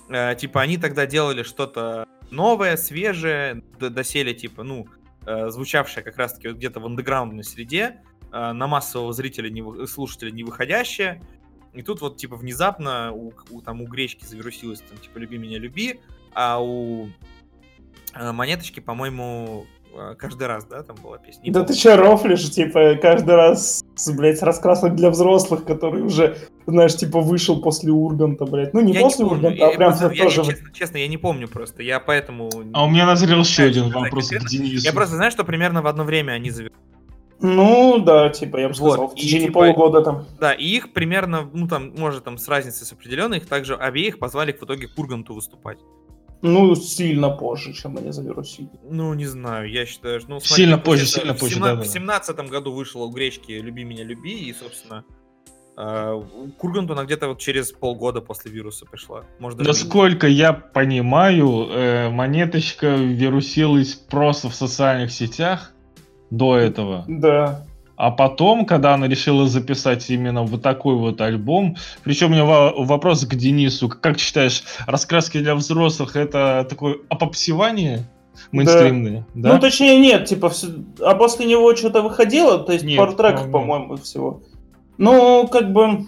э, типа они тогда делали что-то новое, свежее, д- доселе, типа, ну, э, звучавшее как раз-таки вот где-то в андеграундной среде, э, на массового зрителя, не слушателя не выходящее. И тут вот, типа, внезапно у, у, там, у Гречки завирусилось, там, типа, «Люби меня, люби», а у э, Монеточки, по-моему, каждый раз, да, там была песня? Не Да помню. ты че рофлишь, типа, каждый раз, блядь, с раскрасок для взрослых, который уже, знаешь, типа, вышел после Урганта, блядь. Ну, не Я после помню, Урганта, я- а прям я- я- тоже... честно, честно, я не помню просто, я поэтому... А у меня назрел еще один вопрос к. Денису. Я просто знаю, что примерно в одно время они завели. Ну, да, типа, я бы Вот, сказал, в и течение типа- полугода там. Да, и их примерно, ну там, может, там с разницей с определенной, их также обеих позвали в итоге к Урганту выступать. Ну, сильно позже, чем они завирусили. Ну, не знаю, я считаю, что... Ну, Сильно позже, получается, сильно в позже, семна- да-да-да. В семнадцатом году вышло у Гречки «Люби меня, люби», и, собственно, э, к Урганту она где-то вот через полгода после вируса пришла. Может, даже. Насколько я понимаю, э, монеточка вирусилась просто в социальных сетях до этого. Да. А потом, когда она решила записать именно вот такой вот альбом, причем у меня во- вопрос к Денису. Как считаешь, раскраски для взрослых это такое опопсевание мейнстримное? Да. Ну, точнее, нет, типа, всё- а после него что-то выходило, то есть Нет, пару треков, по-моему. всего. Ну, как бы,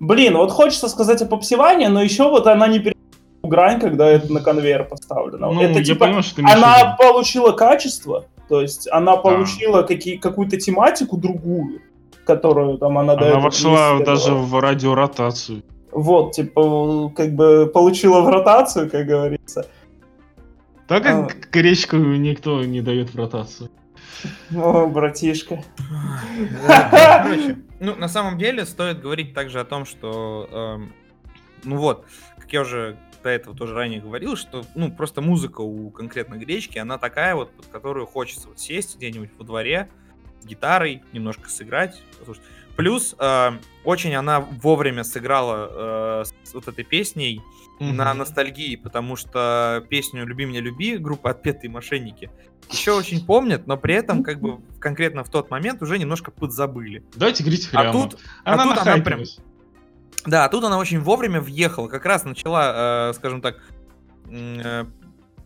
блин, вот хочется сказать о попсевании, но еще вот она не перешла грань, когда это на конвейер поставлено. Ну, это я типа, понимаю, что ты она получила качество, то есть она получила какие, какую-то тематику другую, которую там она до Она этого вошла даже в радиоротацию. Вот, типа, как бы получила в ротацию, как говорится. Так А. как гречку никто не дает в ротацию. О, братишка. Короче, ну, на самом деле, стоит говорить также о том, что эм, Ну вот, как я уже до этого тоже ранее говорил, что, ну, просто музыка у конкретно гречки, она такая вот, под которую хочется вот сесть где-нибудь во дворе с гитарой, немножко сыграть. послушать. Плюс э, очень она вовремя сыграла э, с вот этой песней на Мгм. ностальгии, потому что песню «Люби меня, люби» группа «Отпетые мошенники» еще очень помнят, но при этом как бы конкретно в тот момент уже немножко подзабыли. Давайте говорить А прямо. тут, а тут она прям. Да, тут она очень вовремя въехала, как раз начала, э, скажем так, э,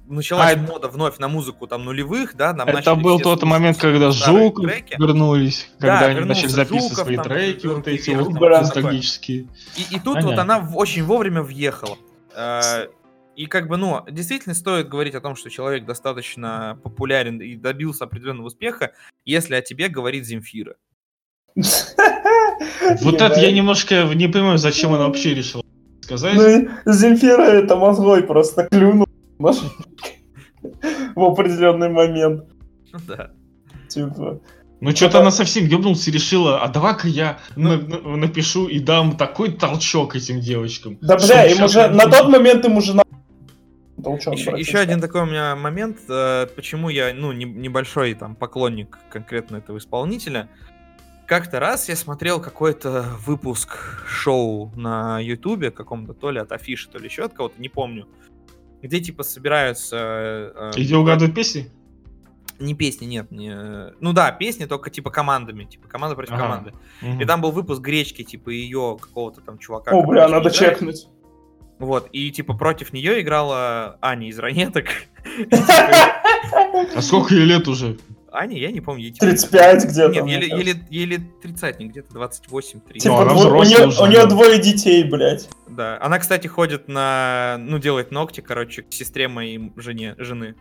началась А, мода вновь на музыку там нулевых, да, нам Это был тот момент, когда Жуков треки. вернулись, когда они вернулся начали записывать Жуков, свои там, треки, вот эти вот ностальгические. И, и тут вот Понятно. она в- очень вовремя въехала. Э, И как бы, ну, действительно стоит говорить о том, что человек достаточно популярен и добился определенного успеха, если о тебе говорит Земфира. [laughs] Вот это я немножко не понимаю, зачем она вообще решила сказать. Ну, Земфира это мозгой просто клюнул [laughs] в определенный момент. Да. Типа. Ну, что-то она совсем ёбнулась и решила, а давай-ка я Ну. на- на- напишу и дам такой толчок этим девочкам. Да бля, им уже на тот момент им уже на... Толчок, Еще, еще один такой у меня момент, э, почему я, ну, не- небольшой там поклонник конкретно этого исполнителя. Как-то раз я смотрел какой-то выпуск шоу на Ютубе, каком-то то ли от афиши, то ли еще от кого-то, не помню. Где типа собираются... э, Иди угадывать песни? Не песни, нет. Не... Ну да, песни только типа командами. Типа команда против Ага. команды. Мгм. И там был выпуск гречки, типа ее какого-то там чувака. О, бля, надо играет. чекнуть. Вот, и типа против нее играла Аня из ранеток. [laughs] А сколько ей лет уже? Аня, я не помню. ей, типа, 35 где-то. Нет, еле, еле, еле тридцатник, где-то 28 30 Типа, Ну, она дво- у, нее, уже, у нее двое детей, блядь. Да. Она, кстати, ходит на. Ну, делает ногти, короче, к сестре моей жене, жены.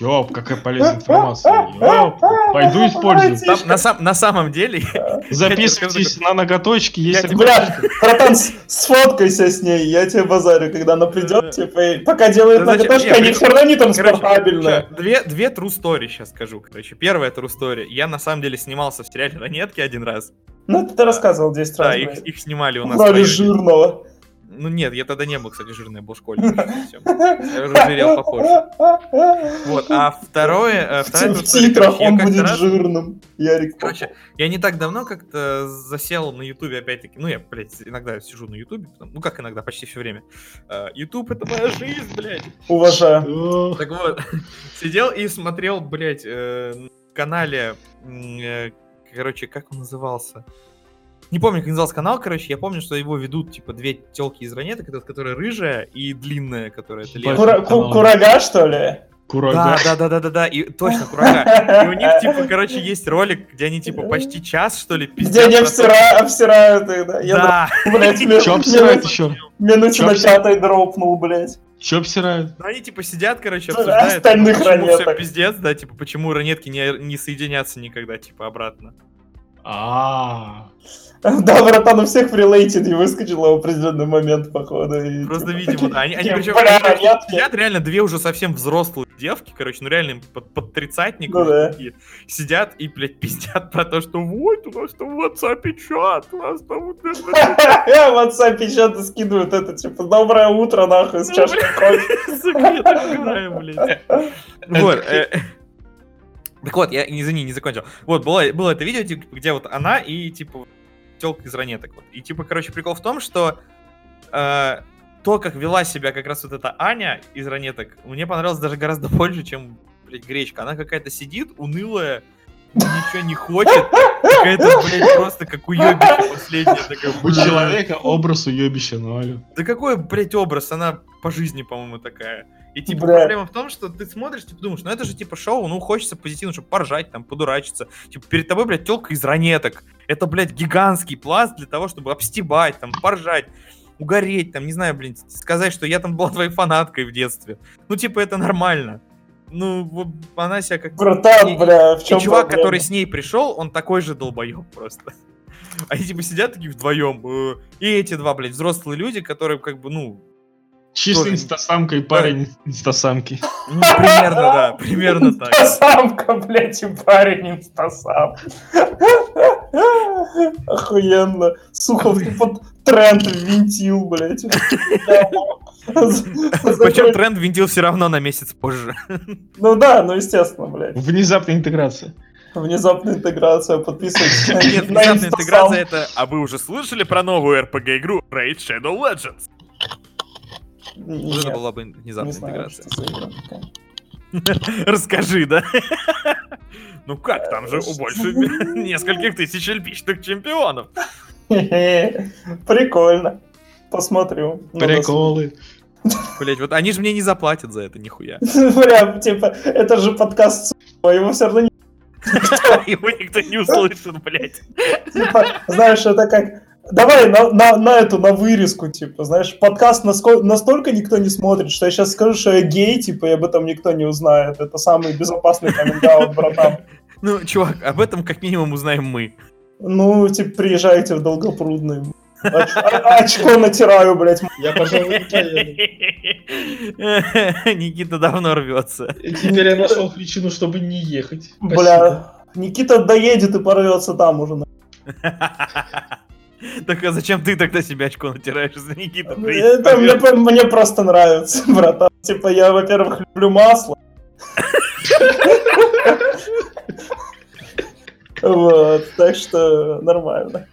Ёп, какая полезная информация. Ёп, пойду использую. Там, на, сам, на самом деле, Записывайтесь на ноготочки, если... Бля, братан, сфоткайся с ней, я тебе базарю, когда она придет, типа, пока делает ноготочки, Не, они все равно не две, две true story сейчас скажу, короче. Первая true story. Я, на самом деле, снимался в сериале «Ранетки» один раз. Ну, это ты рассказывал 10 Да, раз, их, блядь. их снимали у нас. районе. жирного. Ну нет, я тогда не был, кстати, жирный, я был школьник. [laughs] Я разжирел попозже. Вот, а второе... э, вторая В титрах он как-то будет раз- жирным. Ярик Короче, я не так давно как-то засел на Ютубе опять-таки. Ну, я, блядь, иногда сижу на Ютубе. Ну, как иногда, почти все время. Э, Ютуб — это моя жизнь, блядь. уважаю. Так вот, [laughs] сидел и смотрел, блядь, э, на канале, э, короче, как он назывался? Не помню, как назывался канал, короче, я помню, что его ведут, типа, две телки из ранеток, которая рыжая и длинная, которая. Кура- ку- Курага, что ли? Курага. Да, да, да, да, да, да, и точно, курага. И у них, типа, короче, есть ролик, где они, типа, почти час, что ли, Где пиздят они про то, обсира- обсирают их, да? Я, Да, дрop- блядь, Чё обсирает минут- еще? минуте Чё на пятой дропнул, блядь. Че обсирают? ну они, типа, сидят, короче, Да, обсуждают, остальных почему все ранеток. пиздец, да, типа, почему ранетки не, не соединятся никогда, типа, обратно. А, Да, братан, у всех прилейтед и выскочило в определенный момент, походу. и, Просто, типа, видимо, да. Они, они такие, причем сидят реально две уже совсем взрослые девки, короче, ну реально под, под тридцатник Ну да. сидят и, блядь, пиздят про то, что вот, у нас там в WhatsApp чат, у нас там... вот это». [laughs] В WhatsApp что-то скидывают это, типа, доброе утро, нахуй, с Ну, чашкой кофе. Сука, я так блядь. [laughs] Вот. Так вот, я, извини, не закончил. Вот, было, было это видео, типа, где вот она и, типа, телка из ранеток. Вот. И, типа, короче, прикол в том, что э, то, как вела себя как раз вот эта Аня из ранеток, мне понравилось даже гораздо [laughs] больше, чем, блядь, гречка. Она какая-то сидит, унылая, ничего не хочет. Какая-то, блядь, просто как уебище последняя. Такая, у человека образ уебища, ну алё. да какой, блядь, образ? Она по жизни, по-моему, такая. И типа Бля. проблема в том, что ты смотришь, типа думаешь, ну это же типа шоу, ну хочется позитивно, чтобы поржать, там, подурачиться. Типа перед тобой, блядь, телка из ранеток. Это, блядь, гигантский пласт для того, чтобы обстебать, там, поржать, угореть, там, не знаю, блин, сказать, что я там была твоей фанаткой в детстве. Ну, типа, это нормально. Ну, она себя как... Братан, И- бля, в И чем чувак, который с ней пришел, он такой же долбоеб просто. [laughs] Они типа сидят такие вдвоем. И эти два, блядь, взрослые люди, которые как бы, ну, Чисто Тоже- инстасамка и парень инстасамки. ну примерно, да, примерно так. Инстасамка, блядь, и парень инстасам. Охуенно. Сухов типа тренд винтил, блядь. Причем тренд винтил все равно на месяц позже. Ну да, ну естественно, блядь. Внезапная интеграция. Внезапная интеграция, подписывайтесь на Нет, на внезапная интеграция это... А вы уже слышали про новую RPG-игру Raid Shadow Legends? Вот Это была бы не внезапная знаю, интеграция. что за игра такая. [laughs] Расскажи, да? [laughs] Ну как, там же у больше [laughs] нескольких тысяч олимпийских чемпионов. Прикольно. Посмотрю. Ну, Приколы. Блять, вот они же мне не заплатят за это нихуя. Прям, типа, это же подкаст Сухова, его все равно не... Его никто не услышит, блять. Типа, знаешь, это как... Давай на, на, на эту, на вырезку, типа, знаешь, подкаст наско- настолько никто не смотрит, что я сейчас скажу, что я гей, типа, и об этом никто не узнает. Это самый безопасный коммент братан. [laughs] Ну, чувак, об этом как минимум узнаем мы. Ну, типа, приезжайте в Долгопрудный. Оч- очко натираю, блядь. Я, пожалуй, [laughs] Никита давно рвется. Теперь я нашел причину, чтобы не ехать. Бля, Никита доедет и порвется там уже. [laughs] Так а зачем ты тогда себе очко натираешь за Никита? Это мне, [laughs] мне просто нравится, [laughs] братан. Типа, я, во-первых, люблю масло. [laughs] Вот, так что нормально.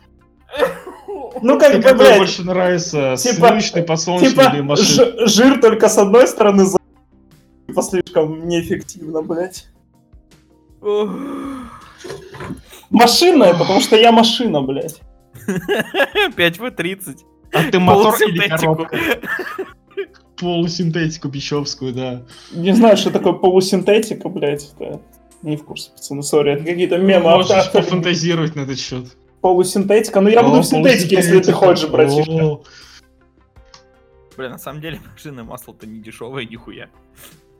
Ну, как бы, блядь, больше нравится, типа- сливочный, подсолнечный типа, или машин? жир только с одной стороны за... типа, слишком неэффективно, блядь. Машинная, потому что я машина, блядь. [laughs] 5в30. А ты мотор или Полусинтетику. коробка? Полусинтетику бичевскую, да. Не знаю, что такое полусинтетика, блядь. Это... Не в курсе, пацаны, сори, это какие-то мемы. Можешь пофантазировать на этот счет. Полусинтетика. Ну, я буду в синтетике, если ты хочешь, братишка. Бля, на самом деле [laughs] машинное масло-то не дешевое нихуя.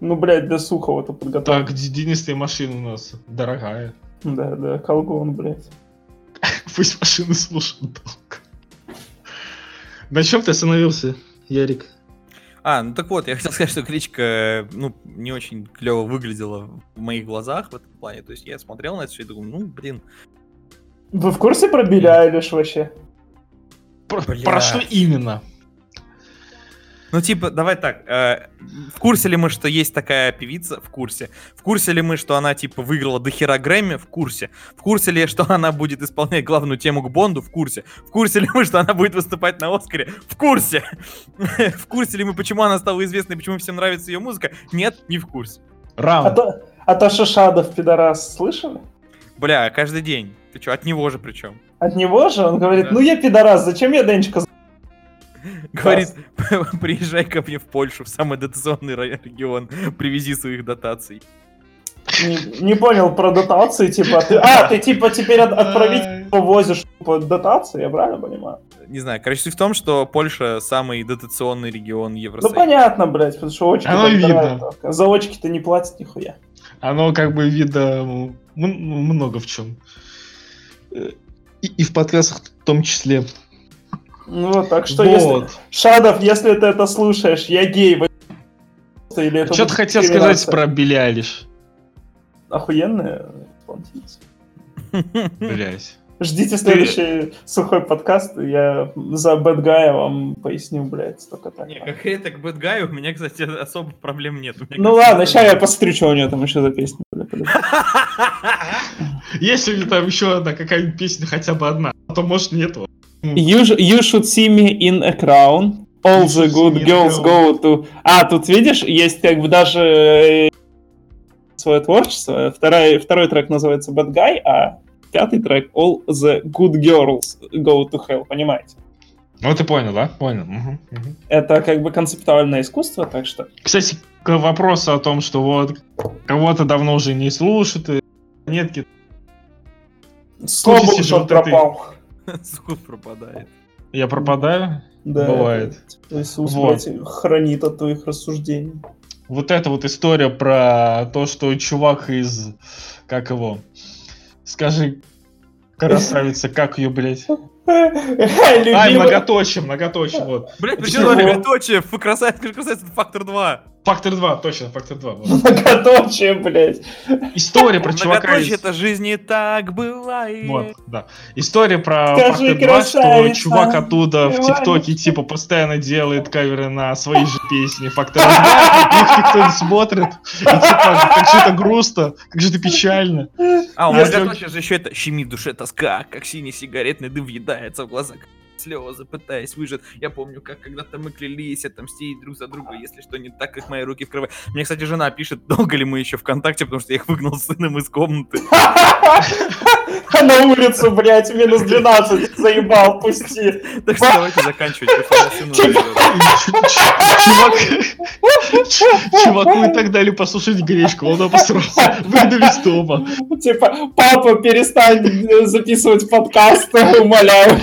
Ну, блядь, для Сухова-то подготовка. Так, ты машина у нас дорогая. Да, да, колгон, блядь. [laughs] Пусть машины слушают долго. На чем ты остановился, Ярик? А, ну так вот, я хотел сказать, что кличка, ну, не очень клево выглядела в моих глазах в этом плане. То есть я смотрел на это все и думал, ну, блин, Вы в курсе про Билли Айлиш вообще? Про, Бля. про что именно? Ну, типа, давай так. э, в курсе ли мы, что есть такая певица? В курсе. В курсе ли мы, что она, типа, выиграла до хера Грэмми? В курсе. В курсе ли, что она будет исполнять главную тему к Бонду? В курсе. В курсе ли мы, что она будет выступать на Оскаре? В курсе. [laughs] В курсе ли мы, почему она стала известной, почему всем нравится ее музыка? Нет, не в курсе. А Раунд. то, а то Шишадов, пидорас, слышали? Бля, каждый день. Ты что, от него же причем? От него же он говорит, Да. ну я пидорас, зачем я Денчика [laughs] Говорит, [laughs] приезжай ко мне в Польшу, в самый дотационный регион, привези своих дотаций. не, не понял про дотации, типа, ты, а, ты типа теперь от- отправить возишь по дотации, я правильно понимаю? Не знаю, короче, суть в том, что Польша самый дотационный регион Ну Евросоюза. понятно, блядь, потому что очки Оно видно. только. За очки-то не платят нихуя. Оно как бы видно много в чем. Э, И, и в подкастах в том числе. Ну так что Вот. если... Шадов, если ты это слушаешь, я гей, вы- или это Что ты хотел сказать про Билли Айлиш? Охуенная исполнительница. Блять. Ждите следующий сухой подкаст, я за Бэтгая вам поясню, блядь, только так. Не, конкретно к Бэтгаю у меня, кстати, особо проблем нет. Меня Ну ладно, сейчас я посмотрю, что у нее там еще за песня. [laughs] Если у меня там еще одна какая-нибудь песня, хотя бы одна, а то может нету. You, sh- you should see me in a crown. All You the good girls go to... А, тут видишь, есть как бы даже э, свое творчество. Второй, второй трек называется Bad Guy, а пятый трек All the good girls go to hell, понимаете? Ну ты понял, да? Понял. мгм. Это как бы концептуальное искусство, так что... Кстати, к вопросу о том, что вот кого-то давно уже не слушают, и нет, Слава богу, что он вот это- [laughs] Звук пропадает. я пропадаю. Да, Бывает. Иисус, Вот. блядь, хранит от твоих рассуждений. Вот эта вот история про то, что чувак из... Как его? Скажи, [laughs] красавица, как ее, блядь? Ай, многоточие, многоточие, вот. Блять, Почему? причем многоточие, фу, красавец, красавец, фактор 2. Фактор 2, точно, фактор 2. вот. Многоточие, блядь. История про чувака Многоточие это жизни так бывает. Вот, да. История про Фактор 2, что красавица, чувак оттуда в. ТикТоке типа постоянно делает каверы на свои же песни. Фактор 2, их никто не смотрит. И типа, как же это грустно, как же это печально. А, у многоточия же еще это щемит в душе тоска, как синий сигаретный дым въедается в глаза, слезы, пытаясь выжить. Я помню, как когда-то мы клялись отомстить друг за друга, если что не так, как мои руки в крови. Мне, кстати, жена пишет, долго ли мы еще ВКонтакте, потому что я их выгнал с сыном из комнаты. [laughs] А [laughs] на улицу, блядь, минус 12, заебал, пусти. Так что давайте заканчивать. Чувак, чуваку и так дали послушать гречку, он обосрался. Выгнали из дома. Типа, папа, перестань э, записывать подкасты, умоляю.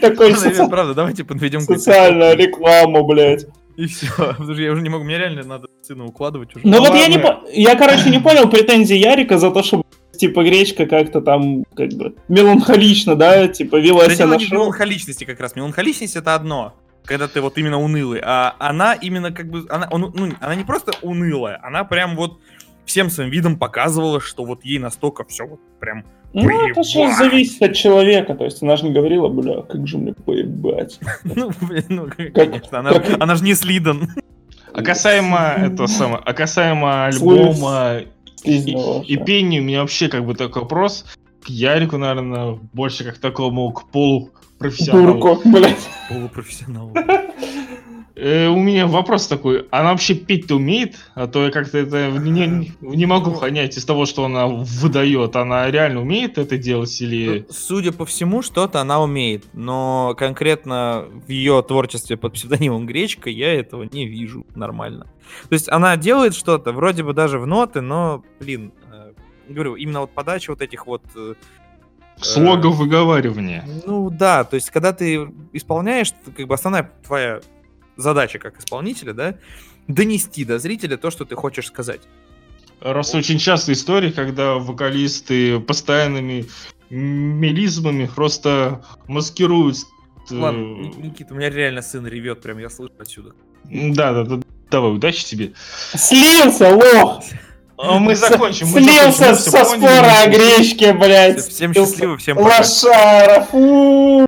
Такой соци- правда, давайте подведем социальную рекламу, блядь. И все. Потому что я уже не могу, мне реально надо сына укладывать уже. Ну вот я не я, короче, не понял претензий Ярика за то, что типа гречка как-то там как бы меланхолично, да, типа вела Да себя дело на не шоу. меланхоличности как раз. Меланхоличность это одно, когда ты вот именно унылый, а она именно как бы, она, он- ну, она не просто унылая, она прям вот всем своим видом показывала, что вот ей настолько все вот прям Ну, это же Поебать. зависит от человека, то есть она же не говорила, бля, как же мне поебать. [laughs] Ну, блин, ну, конечно, она, она же не Слидан. А касаемо это самое, а касаемо альбома И вообще. пению, у меня вообще как бы такой вопрос к Ярику, наверное, больше как такому к полупрофессионалу. Дурку, блядь. Полупрофессионал. [laughs] Э, у меня вопрос такой, она вообще петь-то умеет? А то я как-то это не, не могу понять из того, что она выдает. Она реально умеет это делать или... Ну, Судя по всему, что-то она умеет, но конкретно в ее творчестве под псевдонимом Гречка я этого не вижу нормально. То есть она делает что-то, вроде бы даже в ноты, но, блин, э, говорю, именно вот подача вот этих вот... э, Слогов выговаривания. Ну да, то есть когда ты исполняешь, как бы основная твоя задача как исполнителя, да, донести до зрителя то, что ты хочешь сказать. Раз очень часто истории, когда вокалисты постоянными мелизмами просто маскируют... э, Ладно, Ни- Никита, у меня реально сын ревет, прям я слышу отсюда. Да, да, да. Давай, удачи тебе. Слился, лох! А Мы закончим. мы Слился закончим, со спора о гречке, блядь. Всем счастливо, всем пока. Лошара, фу.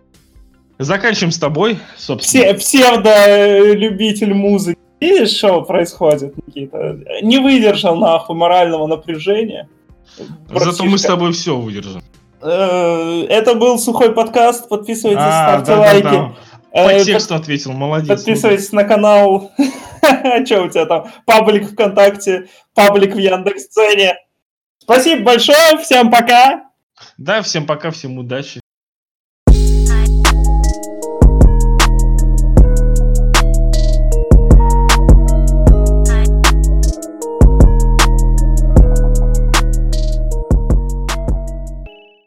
Заканчиваем с тобой, собственно. Псе- Псевдо-любитель музыки. Видишь, что происходит, Никита? Не выдержал, нахуй, морального напряжения. Зато мы с Братишка. тобой все выдержим. Э, Это был сухой подкаст. Подписывайтесь, А, ставьте да, да, лайки. да. Э, По под- тексту ответил, молодец. Подписывайтесь на канал. [laughs] Что у тебя там? Паблик ВКонтакте, паблик в Яндекс.Цене. Спасибо большое, всем пока. Да, всем пока, всем удачи.